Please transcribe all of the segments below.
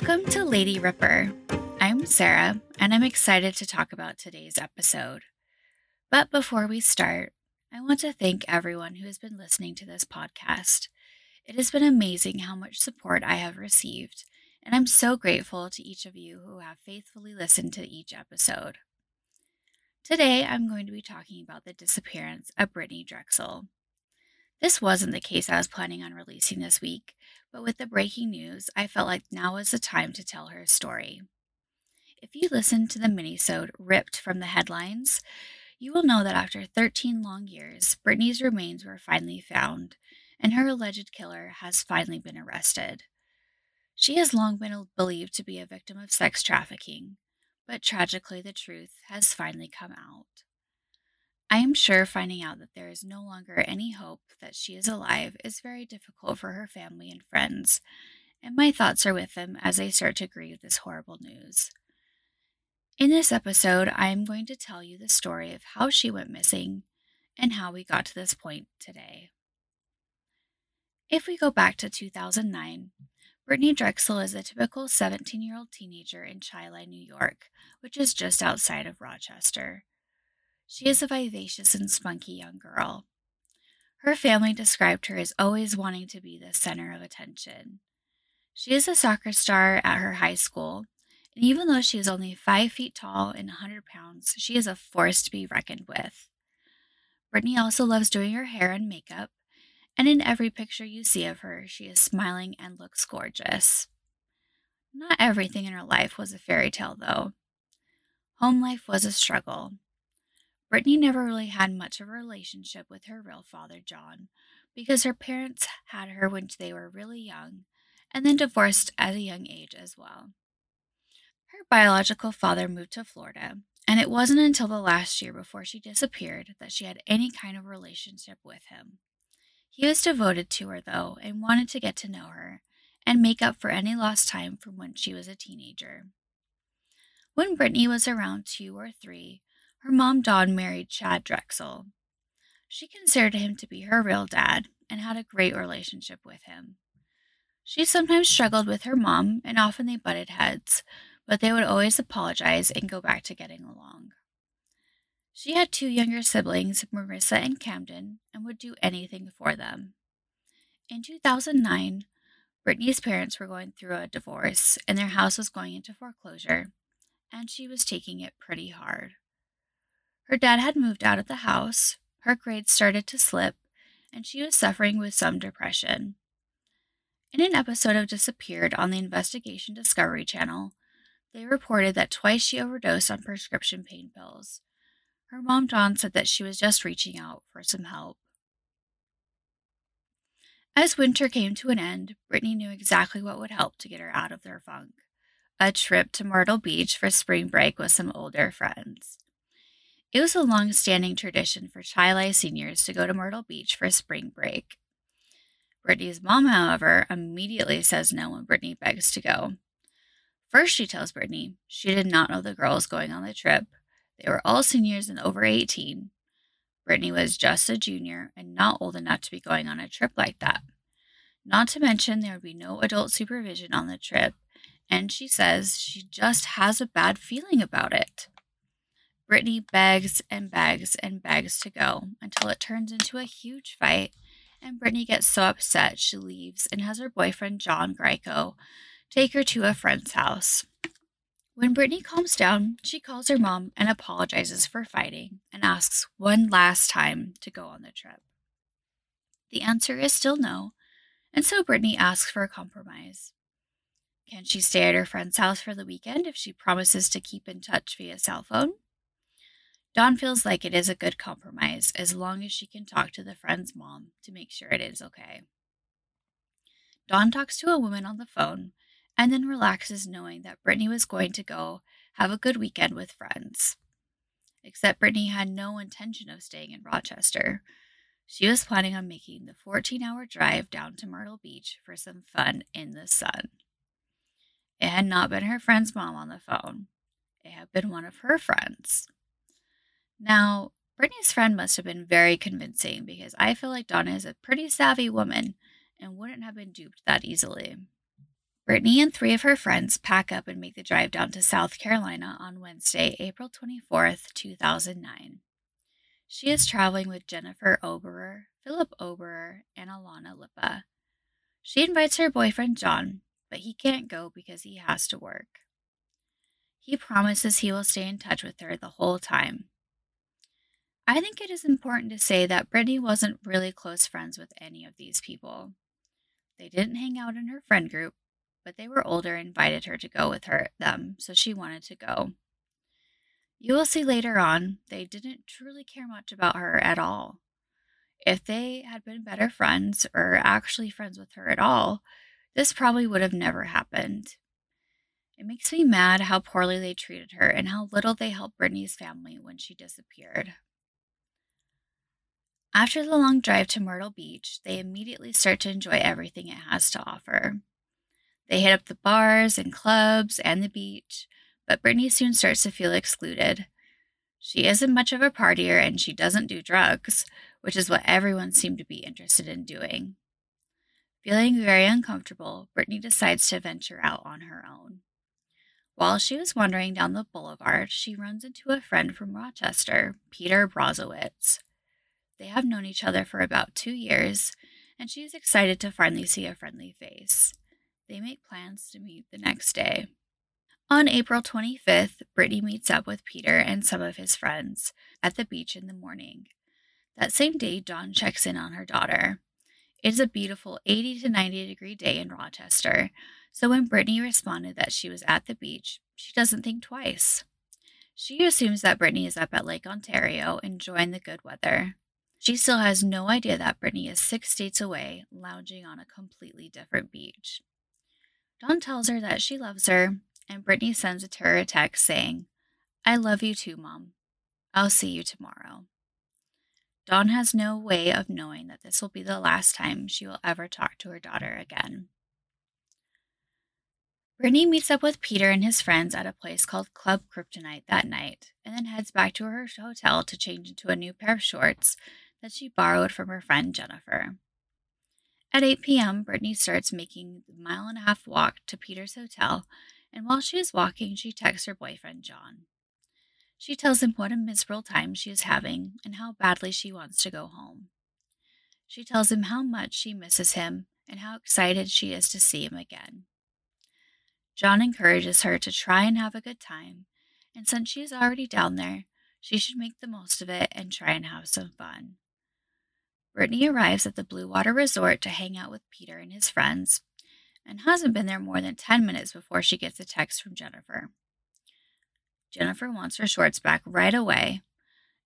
Welcome to Lady Ripper. I'm Sarah, and I'm excited to talk about today's episode. But before we start, I want to thank everyone who has been listening to this podcast. It has been amazing how much support I have received, and I'm so grateful to each of you who have faithfully listened to each episode. Today, I'm going to be talking about the disappearance of Brittanee Drexel. This wasn't the case I was planning on releasing this week, but with the breaking news, I felt like now was the time to tell her story. If you listened to the minisode ripped from the headlines, you will know that after 13 long years, Brittanee's remains were finally found, and her alleged killer has finally been arrested. She has long been believed to be a victim of sex trafficking, but tragically, the truth has finally come out. I am sure finding out that there is no longer any hope that she is alive is very difficult for her family and friends, and my thoughts are with them as they start to grieve this horrible news. In this episode, I am going to tell you the story of how she went missing and how we got to this point today. If we go back to 2009, Brittanee Drexel is a typical 17 year old teenager in Chili, New York, which is just outside of Rochester. She is a vivacious and spunky young girl. Her family described her as always wanting to be the center of attention. She is a soccer star at her high school, and even though she is only five feet tall and 100 pounds, she is a force to be reckoned with. Brittanee also loves doing her hair and makeup, and in every picture you see of her, she is smiling and looks gorgeous. Not everything in her life was a fairy tale, though. Home life was a struggle. Brittanee never really had much of a relationship with her real father, John, because her parents had her when they were really young and then divorced at a young age as well. Her biological father moved to Florida, and it wasn't until the last year before she disappeared that she had any kind of relationship with him. He was devoted to her, though, and wanted to get to know her and make up for any lost time from when she was a teenager. When Brittanee was around two or three, her mom Dawn married Chad Drexel. She considered him to be her real dad and had a great relationship with him. She sometimes struggled with her mom, and often they butted heads, but they would always apologize and go back to getting along. She had two younger siblings, Marissa and Camden, and would do anything for them. In 2009, Brittanee's parents were going through a divorce, and their house was going into foreclosure, and she was taking it pretty hard. Her dad had moved out of the house, her grades started to slip, and she was suffering with some depression. In an episode of Disappeared on the Investigation Discovery Channel, they reported that twice she overdosed on prescription pain pills. Her mom, Dawn, said that she was just reaching out for some help. As winter came to an end, Brittanee knew exactly what would help to get her out of their funk a trip to Myrtle Beach for spring break with some older friends. It was a long standing tradition for Chili seniors to go to Myrtle Beach for spring break. Brittanee's mom, however, immediately says no when Brittanee begs to go. First, she tells Brittanee she did not know the girls going on the trip. They were all seniors and over 18. Brittanee was just a junior and not old enough to be going on a trip like that. Not to mention, there would be no adult supervision on the trip, and she says she just has a bad feeling about it. Brittanee begs and begs and begs to go until it turns into a huge fight, and Brittanee gets so upset she leaves and has her boyfriend John Greco take her to a friend's house. When Brittanee calms down, she calls her mom and apologizes for fighting and asks one last time to go on the trip. The answer is still no, and so Brittanee asks for a compromise. Can she stay at her friend's house for the weekend if she promises to keep in touch via cell phone? Dawn feels like it is a good compromise as long as she can talk to the friend's mom to make sure it is okay. Dawn talks to a woman on the phone and then relaxes knowing that Brittanee was going to go have a good weekend with friends. Except Brittanee had no intention of staying in Rochester. She was planning on making the 14 hour drive down to Myrtle Beach for some fun in the sun. It had not been her friend's mom on the phone, it had been one of her friends. Now, Brittanee's friend must have been very convincing because I feel like Donna is a pretty savvy woman and wouldn't have been duped that easily. Brittanee and three of her friends pack up and make the drive down to South Carolina on Wednesday, April 24th, 2009. She is traveling with Jennifer Oberer, Philip Oberer, and Alana Lippa. She invites her boyfriend John, but he can't go because he has to work. He promises he will stay in touch with her the whole time. I think it is important to say that Brittanee wasn't really close friends with any of these people. They didn't hang out in her friend group, but they were older and invited her to go with her them, so she wanted to go. You will see later on, they didn't truly care much about her at all. If they had been better friends or actually friends with her at all, this probably would have never happened. It makes me mad how poorly they treated her and how little they helped Brittanee's family when she disappeared. After the long drive to Myrtle Beach, they immediately start to enjoy everything it has to offer. They hit up the bars and clubs and the beach, but Brittanee soon starts to feel excluded. She isn't much of a partier and she doesn't do drugs, which is what everyone seemed to be interested in doing. Feeling very uncomfortable, Brittanee decides to venture out on her own. While she was wandering down the boulevard, she runs into a friend from Rochester, Peter Brozowitz. They have known each other for about two years, and she is excited to finally see a friendly face. They make plans to meet the next day. On April 25th, Brittanee meets up with Peter and some of his friends at the beach in the morning. That same day, Dawn checks in on her daughter. It is a beautiful 80 to 90 degree day in Rochester, so when Brittanee responded that she was at the beach, she doesn't think twice. She assumes that Brittanee is up at Lake Ontario enjoying the good weather. She still has no idea that Brittanee is six states away, lounging on a completely different beach. Dawn tells her that she loves her, and Brittanee sends a text saying, I love you too, Mom. I'll see you tomorrow. Dawn has no way of knowing that this will be the last time she will ever talk to her daughter again. Brittanee meets up with Peter and his friends at a place called Club Kryptonite that night, and then heads back to her hotel to change into a new pair of shorts that she borrowed from her friend Jennifer. At 8 p.m., Brittanee starts making the mile and a half walk to Peter's hotel, and while she is walking, she texts her boyfriend John. She tells him what a miserable time she is having and how badly she wants to go home. She tells him how much she misses him and how excited she is to see him again. John encourages her to try and have a good time, and since she is already down there, she should make the most of it and try and have some fun. Brittanee arrives at the Blue Water Resort to hang out with Peter and his friends and hasn't been there more than 10 minutes before she gets a text from Jennifer. Jennifer wants her shorts back right away,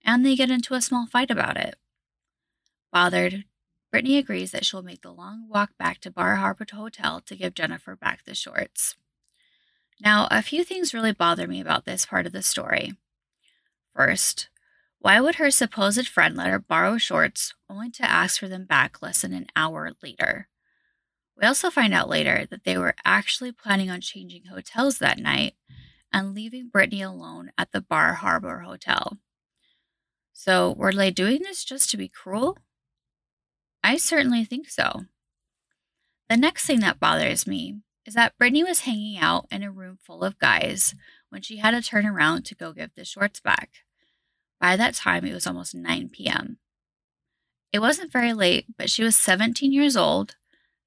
and they get into a small fight about it. Bothered, Brittanee agrees that she'll make the long walk back to Bar Harbor Hotel to give Jennifer back the shorts. Now, a few things really bother me about this part of the story. First, why would her supposed friend let her borrow shorts only to ask for them back less than an hour later? We also find out later that they were actually planning on changing hotels that night and leaving Brittanee alone at the Bar Harbor Hotel. So, were they doing this just to be cruel? I certainly think so. The next thing that bothers me is that Brittanee was hanging out in a room full of guys when she had to turn around to go give the shorts back. By that time, it was almost 9 p.m. It wasn't very late, but she was 17 years old,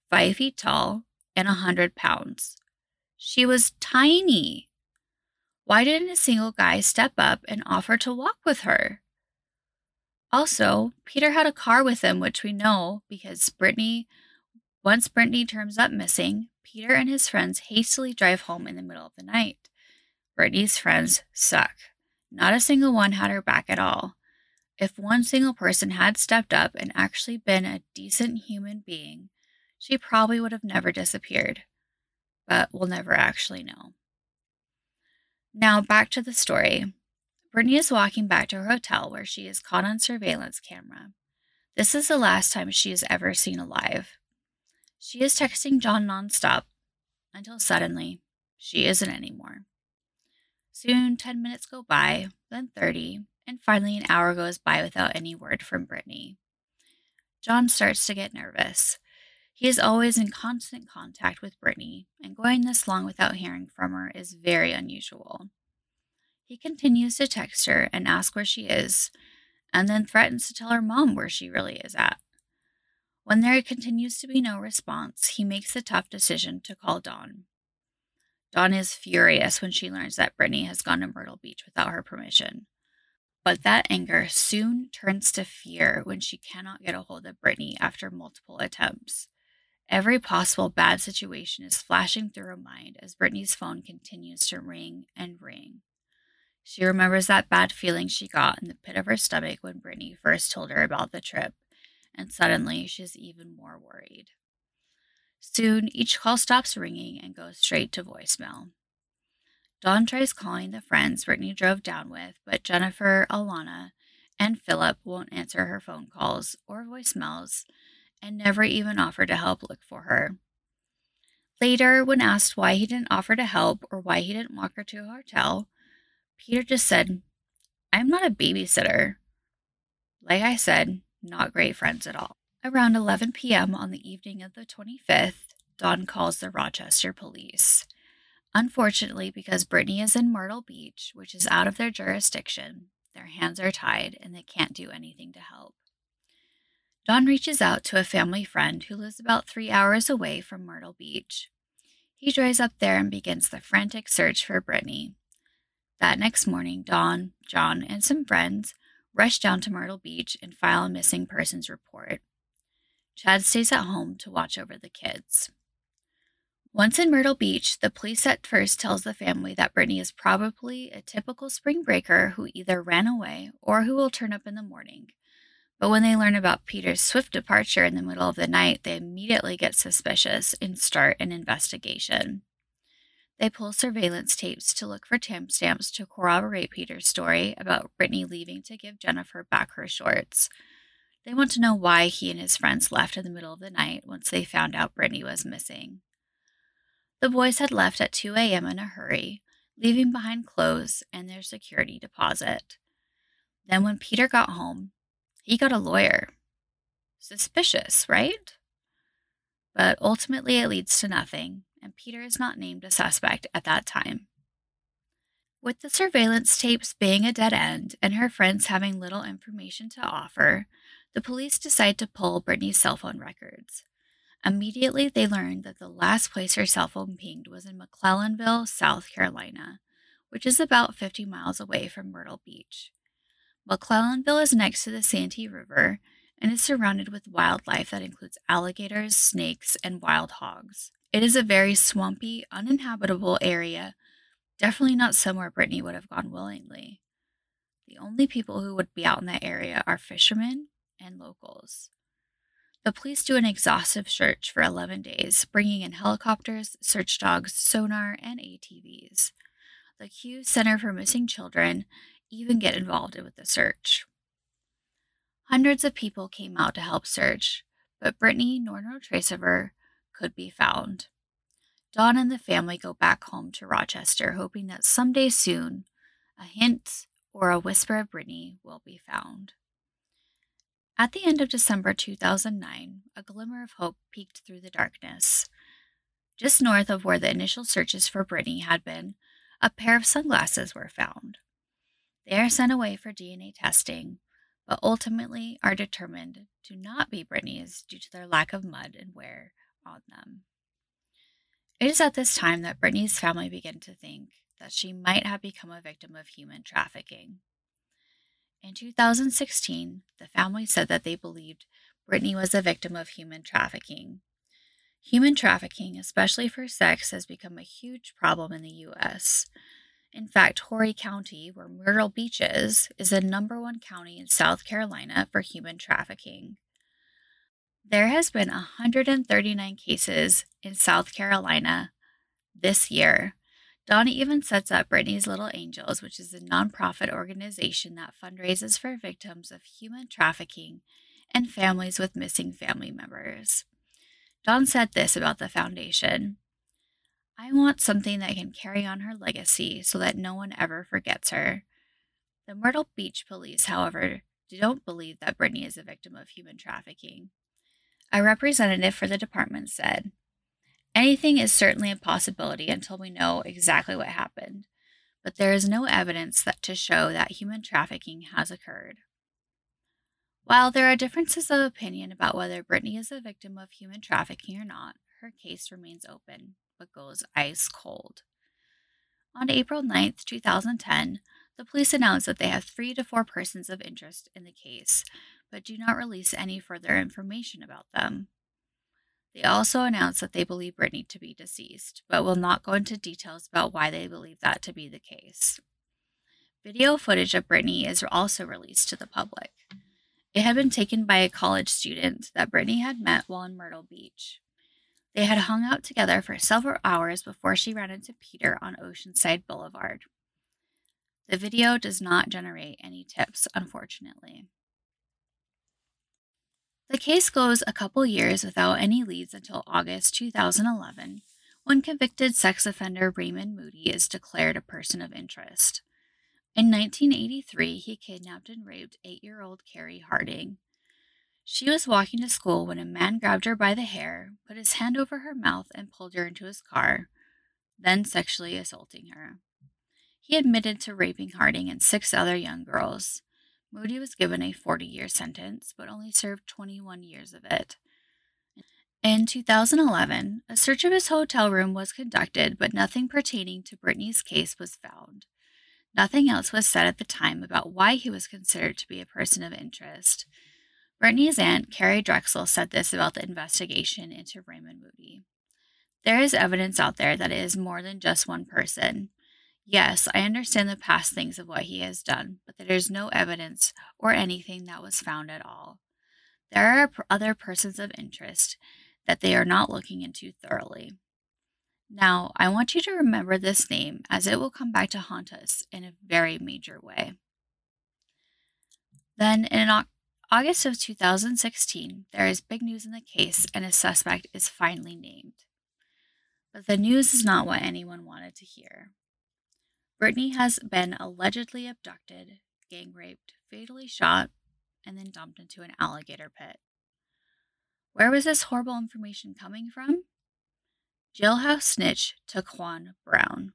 5 feet tall, and 100 pounds. She was tiny. Why didn't a single guy step up and offer to walk with her? Also, Peter had a car with him, which we know because Brittanee, once Brittanee turns up missing, Peter and his friends hastily drive home in the middle of the night. Brittanee's friends suck. Not a single one had her back at all. If one single person had stepped up and actually been a decent human being, she probably would have never disappeared. But we'll never actually know. Now, back to the story. Brittanee is walking back to her hotel where she is caught on surveillance camera. This is the last time she is ever seen alive. She is texting John nonstop until suddenly she isn't anymore. Soon, 10 minutes go by, then 30, and finally, an hour goes by without any word from Brittanee. John starts to get nervous. He is always in constant contact with Brittanee, and going this long without hearing from her is very unusual. He continues to text her and ask where she is, and then threatens to tell her mom where she really is at. When there continues to be no response, he makes the tough decision to call Dawn. Dawn is furious when she learns that Brittanee has gone to Myrtle Beach without her permission. But that anger soon turns to fear when she cannot get a hold of Brittanee after multiple attempts. Every possible bad situation is flashing through her mind as Brittanee's phone continues to ring and ring. She remembers that bad feeling she got in the pit of her stomach when Brittanee first told her about the trip, and suddenly she's even more worried. Soon, each call stops ringing and goes straight to voicemail. Dawn tries calling the friends Brittanee drove down with, but Jennifer, Alana, and Philip won't answer her phone calls or voicemails and never even offer to help look for her. Later, when asked why he didn't offer to help or why he didn't walk her to a hotel, Peter just said, I'm not a babysitter. Like I said, not great friends at all. Around 11 p.m. on the evening of the 25th, Dawn calls the Rochester police. Unfortunately, because Brittanee is in Myrtle Beach, which is out of their jurisdiction, their hands are tied and they can't do anything to help. Dawn reaches out to a family friend who lives about three hours away from Myrtle Beach. He drives up there and begins the frantic search for Brittanee. That next morning, Dawn, John, and some friends rush down to Myrtle Beach and file a missing persons report. Chad stays at home to watch over the kids. Once in Myrtle Beach, the police at first tells the family that Brittanee is probably a typical spring breaker who either ran away or who will turn up in the morning. But when they learn about Peter's swift departure in the middle of the night, they immediately get suspicious and start an investigation. They pull surveillance tapes to look for timestamps to corroborate Peter's story about Brittanee leaving to give Jennifer back her shorts. They want to know why he and his friends left in the middle of the night once they found out Brittanee was missing. The boys had left at 2 a.m. in a hurry, leaving behind clothes and their security deposit. Then, when Peter got home, he got a lawyer. Suspicious, right? But ultimately, it leads to nothing and Peter is not named a suspect at that time. With the surveillance tapes being a dead end and her friends having little information to offer, the police decide to pull Brittanee's cell phone records. Immediately, they learned that the last place her cell phone pinged was in McClellanville, South Carolina, which is about 50 miles away from Myrtle Beach. McClellanville is next to the Santee River and is surrounded with wildlife that includes alligators, snakes, and wild hogs. It is a very swampy, uninhabitable area, definitely not somewhere Brittanee would have gone willingly. The only people who would be out in that area are fishermen and locals. The police do an exhaustive search for 11 days, bringing in helicopters, search dogs, sonar, and ATVs. The Hughes Center for Missing Children even get involved with the search. Hundreds of people came out to help search, but Brittanee nor no trace of her could be found. Dawn and the family go back home to Rochester, hoping that someday soon a hint or a whisper of Brittanee will be found. At the end of December 2009, a glimmer of hope peeked through the darkness. Just north of where the initial searches for Brittanee had been, a pair of sunglasses were found. They are sent away for DNA testing, but ultimately are determined to not be Brittanee's due to their lack of mud and wear on them. It is at this time that Brittanee's family begin to think that she might have become a victim of human trafficking. In 2016, the family said that they believed Brittanee was a victim of human trafficking. Human trafficking, especially for sex, has become a huge problem in the U.S. In fact, Horry County, where Myrtle Beach is, is the number one county in South Carolina for human trafficking. There has been 139 cases in South Carolina this year. Dawn even sets up Brittanee's Little Angels, which is a nonprofit organization that fundraises for victims of human trafficking and families with missing family members. Dawn said this about the foundation I want something that can carry on her legacy so that no one ever forgets her. The Myrtle Beach police, however, don't believe that Brittanee is a victim of human trafficking. A representative for the department said, Anything is certainly a possibility until we know exactly what happened, but there is no evidence that to show that human trafficking has occurred. While there are differences of opinion about whether Brittanee is a victim of human trafficking or not, her case remains open, but goes ice cold. On April 9, 2010, the police announced that they have three to four persons of interest in the case, but do not release any further information about them. They also announced that they believe Brittanee to be deceased, but will not go into details about why they believe that to be the case. Video footage of Brittanee is also released to the public. It had been taken by a college student that Brittanee had met while in Myrtle Beach. They had hung out together for several hours before she ran into Peter on Oceanside Boulevard. The video does not generate any tips, unfortunately. The case goes a couple years without any leads until August 2011, when convicted sex offender Raymond Moody is declared a person of interest. In 1983, he kidnapped and raped eight year old Carrie Harding. She was walking to school when a man grabbed her by the hair, put his hand over her mouth, and pulled her into his car, then sexually assaulting her. He admitted to raping Harding and six other young girls. Moody was given a 40 year sentence, but only served 21 years of it. In 2011, a search of his hotel room was conducted, but nothing pertaining to Brittanee's case was found. Nothing else was said at the time about why he was considered to be a person of interest. Brittanee's aunt, Carrie Drexel, said this about the investigation into Raymond Moody. There is evidence out there that it is more than just one person. Yes, I understand the past things of what he has done, but there is no evidence or anything that was found at all. There are other persons of interest that they are not looking into thoroughly. Now, I want you to remember this name as it will come back to haunt us in a very major way. Then, in August of 2016, there is big news in the case and a suspect is finally named. But the news is not what anyone wanted to hear. Brittanee has been allegedly abducted, gang raped, fatally shot, and then dumped into an alligator pit. Where was this horrible information coming from? Jailhouse snitch Taquan Brown.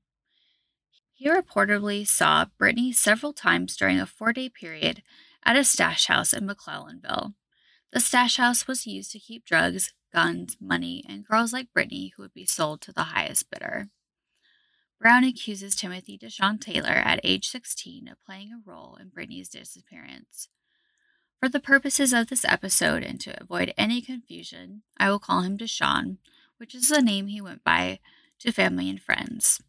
He reportedly saw Brittanee several times during a four day period at a stash house in McClellanville. The stash house was used to keep drugs, guns, money, and girls like Brittanee who would be sold to the highest bidder. Brown accuses Timothy Deshawn Taylor at age 16 of playing a role in Brittanee's disappearance. For the purposes of this episode and to avoid any confusion, I will call him Deshawn, which is the name he went by to family and friends.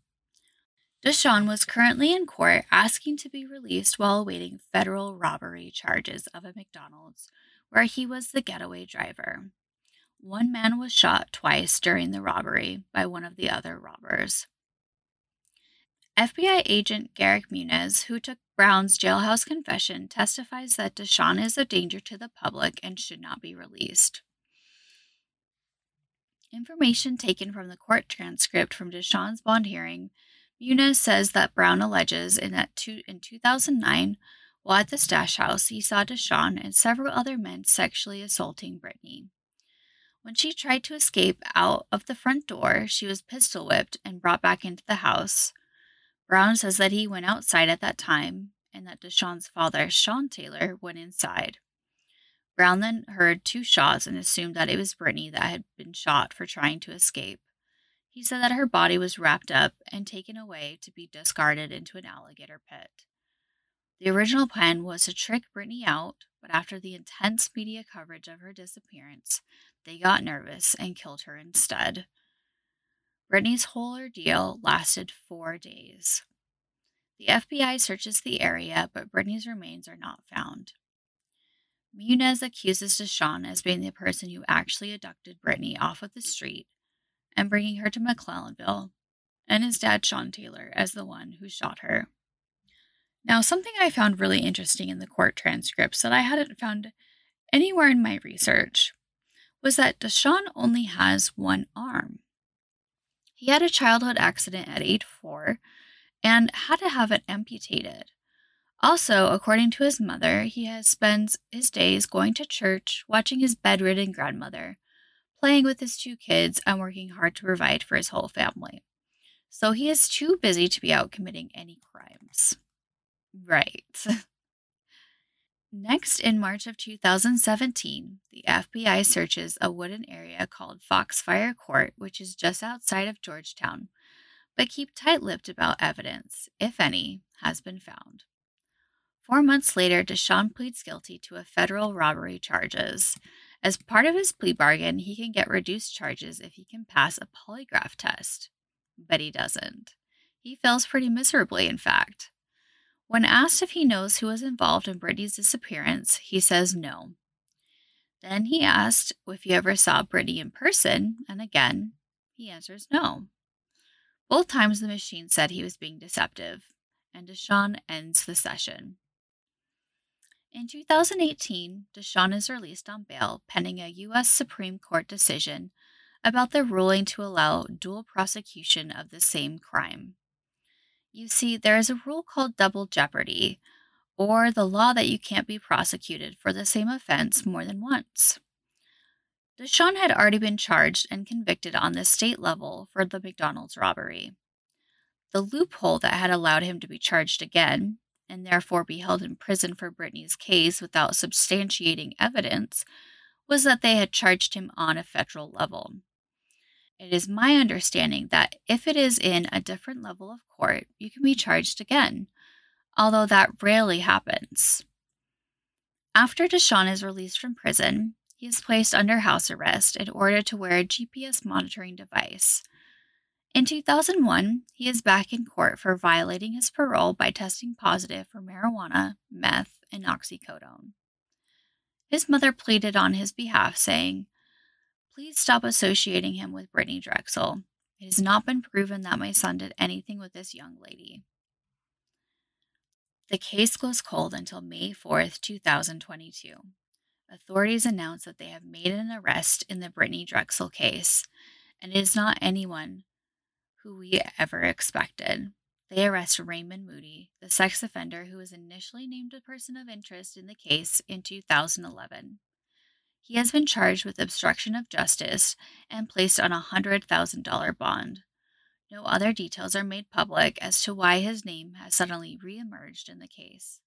Deshawn was currently in court asking to be released while awaiting federal robbery charges of a McDonald's, where he was the getaway driver. One man was shot twice during the robbery by one of the other robbers. FBI agent Garrick Muniz, who took Brown's jailhouse confession, testifies that Deshawn is a danger to the public and should not be released. Information taken from the court transcript from Deshawn's bond hearing, Muniz says that Brown alleges in that two, in 2009, while at the stash house, he saw Deshawn and several other men sexually assaulting Brittanee. When she tried to escape out of the front door, she was pistol whipped and brought back into the house. Brown says that he went outside at that time and that Deshawn's father, Sean Taylor, went inside. Brown then heard two shots and assumed that it was Brittanee that had been shot for trying to escape. He said that her body was wrapped up and taken away to be discarded into an alligator pit. The original plan was to trick Brittanee out, but after the intense media coverage of her disappearance, they got nervous and killed her instead. Brittanee's whole ordeal lasted four days. The FBI searches the area, but Brittanee's remains are not found. Muniz accuses Deshawn as being the person who actually abducted Brittanee off of the street and bringing her to McClellanville, and his dad, Sean Taylor, as the one who shot her. Now, something I found really interesting in the court transcripts that I hadn't found anywhere in my research was that Deshawn only has one arm. He had a childhood accident at age four and had to have it amputated. Also, according to his mother, he has spends his days going to church, watching his bedridden grandmother, playing with his two kids, and working hard to provide for his whole family. So he is too busy to be out committing any crimes. Right. Next, in March of 2017, the FBI searches a wooden area called Foxfire Court, which is just outside of Georgetown, but keep tight lipped about evidence, if any, has been found. Four months later, Deshaun pleads guilty to a federal robbery charges. As part of his plea bargain, he can get reduced charges if he can pass a polygraph test. But he doesn't. He fails pretty miserably, in fact. When asked if he knows who was involved in Brittanee's disappearance, he says no. Then he asked if he ever saw Brittanee in person, and again, he answers no. Both times the machine said he was being deceptive, and Deshaun ends the session. In 2018, Deshaun is released on bail pending a U.S. Supreme Court decision about the ruling to allow dual prosecution of the same crime. You see, there is a rule called double jeopardy, or the law that you can't be prosecuted for the same offense more than once. Deshaun had already been charged and convicted on the state level for the McDonald's robbery. The loophole that had allowed him to be charged again, and therefore be held in prison for Brittanee's case without substantiating evidence, was that they had charged him on a federal level. It is my understanding that if it is in a different level of court, you can be charged again, although that rarely happens. After Deshaun is released from prison, he is placed under house arrest in order to wear a GPS monitoring device. In 2001, he is back in court for violating his parole by testing positive for marijuana, meth, and oxycodone. His mother pleaded on his behalf, saying, Please stop associating him with Brittanee Drexel. It has not been proven that my son did anything with this young lady. The case goes cold until May 4th, 2022. Authorities announce that they have made an arrest in the Brittanee Drexel case, and it is not anyone who we ever expected. They arrest Raymond Moody, the sex offender who was initially named a person of interest in the case in 2011. He has been charged with obstruction of justice and placed on a $100,000 bond. No other details are made public as to why his name has suddenly reemerged in the case.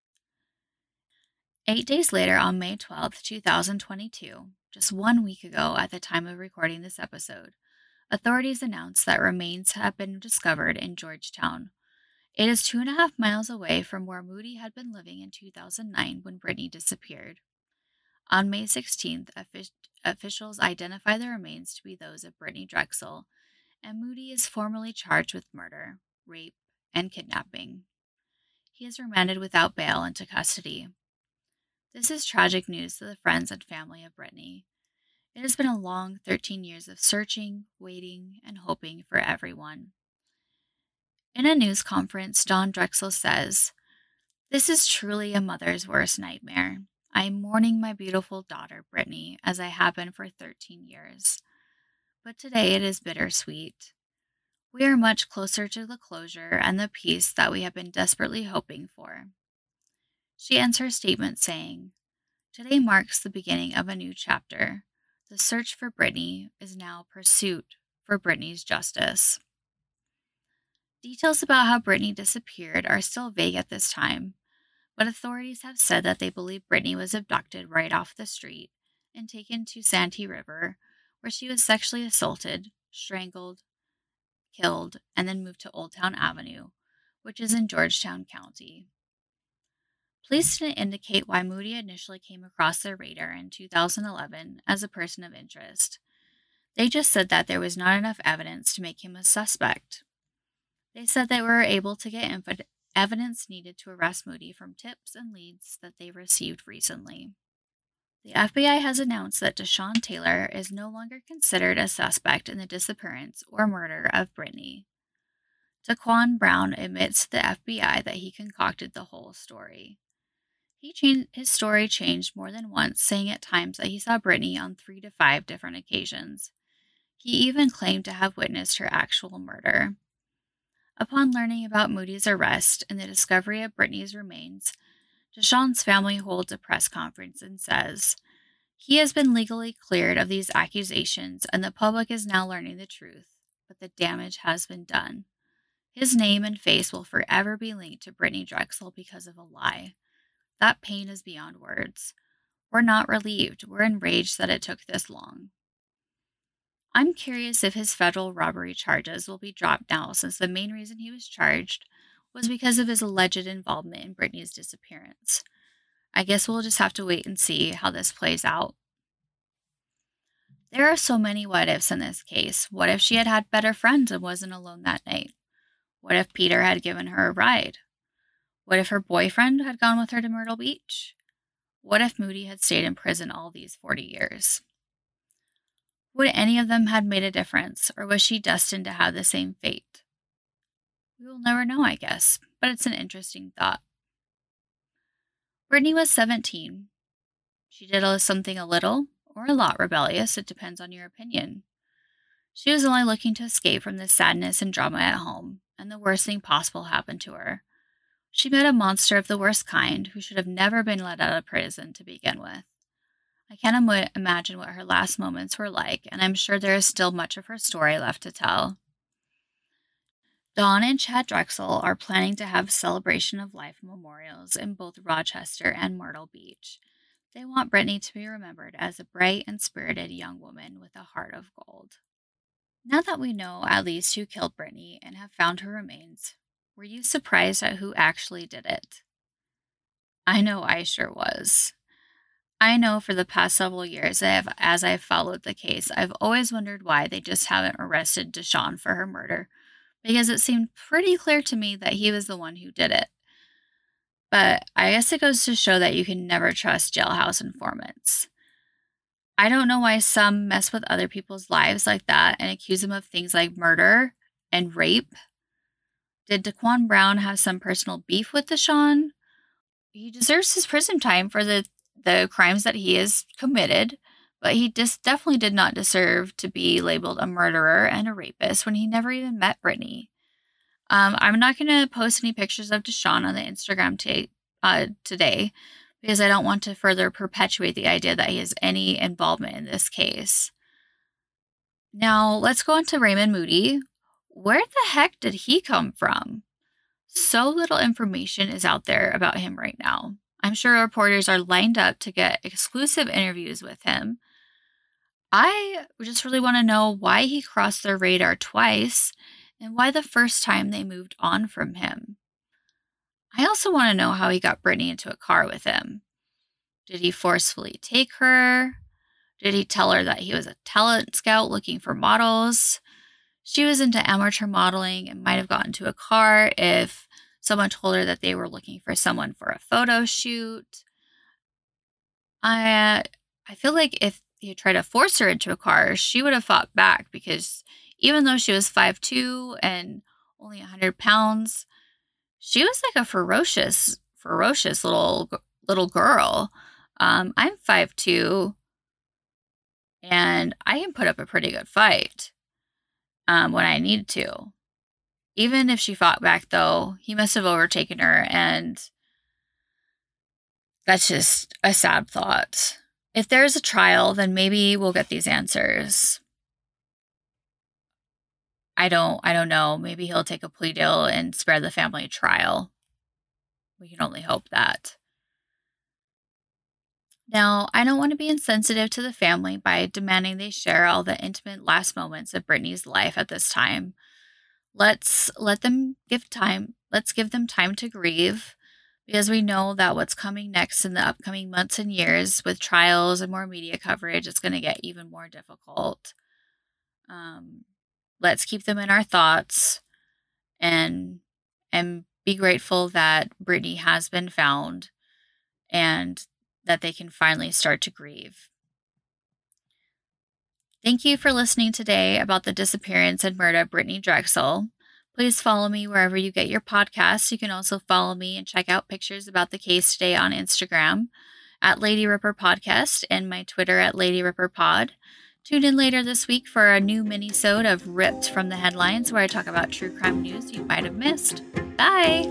Eight days later, on May 12, 2022, just one week ago at the time of recording this episode, authorities announced that remains have been discovered in Georgetown. It is two and a half miles away from where Moody had been living in 2009 when Brittanee disappeared. On May 16th, officials identify the remains to be those of Brittanee Drexel, and Moody is formally charged with murder, rape, and kidnapping. He is remanded without bail into custody. This is tragic news to the friends and family of Brittanee. It has been a long 13 years of searching, waiting, and hoping for everyone. In a news conference, Dawn Drexel says, This is truly a mother's worst nightmare. I am mourning my beautiful daughter, Brittanee, as I have been for 13 years. But today it is bittersweet. We are much closer to the closure and the peace that we have been desperately hoping for. She ends her statement saying, Today marks the beginning of a new chapter. The search for Brittanee is now pursuit for Brittanee's justice. Details about how Brittanee disappeared are still vague at this time, but authorities have said that they believe Brittanee was abducted right off the street and taken to Santee River, where she was sexually assaulted, strangled, killed, and then moved to Old Town Avenue, which is in Georgetown County. Police didn't indicate why Moody initially came across their radar in 2011 as a person of interest. They just said that there was not enough evidence to make him a suspect. They said they were able to get inf- evidence needed to arrest Moody from tips and leads that they received recently. The FBI has announced that Deshaun Taylor is no longer considered a suspect in the disappearance or murder of Brittanee. Taquan Brown admits to the FBI that he concocted the whole story. He changed, his story changed more than once, saying at times that he saw Brittanee on three to five different occasions. He even claimed to have witnessed her actual murder. Upon learning about Moody's arrest and the discovery of Brittanee's remains, Deshawn's family holds a press conference and says, He has been legally cleared of these accusations, and the public is now learning the truth, but the damage has been done. His name and face will forever be linked to Brittanee Drexel because of a lie. That pain is beyond words. We're not relieved, we're enraged that it took this long. I'm curious if his federal robbery charges will be dropped now, since the main reason he was charged was because of his alleged involvement in Brittanee's disappearance. I guess we'll just have to wait and see how this plays out. There are so many what ifs in this case. What if she had had better friends and wasn't alone that night? What if Peter had given her a ride? What if her boyfriend had gone with her to Myrtle Beach? What if Moody had stayed in prison all these 40 years? Would any of them have made a difference, or was she destined to have the same fate? We will never know, I guess, but it's an interesting thought. Brittanee was 17. She did something a little or a lot rebellious, it depends on your opinion. She was only looking to escape from the sadness and drama at home, and the worst thing possible happened to her. She met a monster of the worst kind who should have never been let out of prison to begin with. I can't Im- imagine what her last moments were like, and I'm sure there is still much of her story left to tell. Dawn and Chad Drexel are planning to have celebration of life memorials in both Rochester and Myrtle Beach. They want Brittanee to be remembered as a bright and spirited young woman with a heart of gold. Now that we know at least who killed Brittanee and have found her remains, were you surprised at who actually did it? I know I sure was. I know for the past several years, I have, as I've followed the case, I've always wondered why they just haven't arrested Deshawn for her murder, because it seemed pretty clear to me that he was the one who did it. But I guess it goes to show that you can never trust jailhouse informants. I don't know why some mess with other people's lives like that and accuse them of things like murder and rape. Did Taquan Brown have some personal beef with Deshawn? He deserves his prison time for the the crimes that he has committed, but he just definitely did not deserve to be labeled a murderer and a rapist when he never even met Brittanee. Um, I'm not going to post any pictures of Deshawn on the Instagram t- uh, today because I don't want to further perpetuate the idea that he has any involvement in this case. Now, let's go on to Raymond Moody. Where the heck did he come from? So little information is out there about him right now. I'm sure reporters are lined up to get exclusive interviews with him. I just really want to know why he crossed their radar twice and why the first time they moved on from him. I also want to know how he got Brittanee into a car with him. Did he forcefully take her? Did he tell her that he was a talent scout looking for models? She was into amateur modeling and might have gotten to a car if Someone told her that they were looking for someone for a photo shoot. I I feel like if you tried to force her into a car, she would have fought back because even though she was 5'2 and only 100 pounds, she was like a ferocious, ferocious little little girl. Um, I'm 5'2 and I can put up a pretty good fight um, when I need to. Even if she fought back, though, he must have overtaken her, and that's just a sad thought. If there's a trial, then maybe we'll get these answers. I don't I don't know. Maybe he'll take a plea deal and spare the family a trial. We can only hope that. Now, I don't want to be insensitive to the family by demanding they share all the intimate last moments of Brittanee's life at this time. Let's let them give time. Let's give them time to grieve because we know that what's coming next in the upcoming months and years with trials and more media coverage it's going to get even more difficult. Um, let's keep them in our thoughts and and be grateful that Brittanee has been found and that they can finally start to grieve. Thank you for listening today about the disappearance and murder of Brittanee Drexel. Please follow me wherever you get your podcasts. You can also follow me and check out pictures about the case today on Instagram at Lady Ripper Podcast and my Twitter at Lady Ripper Pod. Tune in later this week for a new mini-sode of Ripped from the Headlines where I talk about true crime news you might have missed. Bye!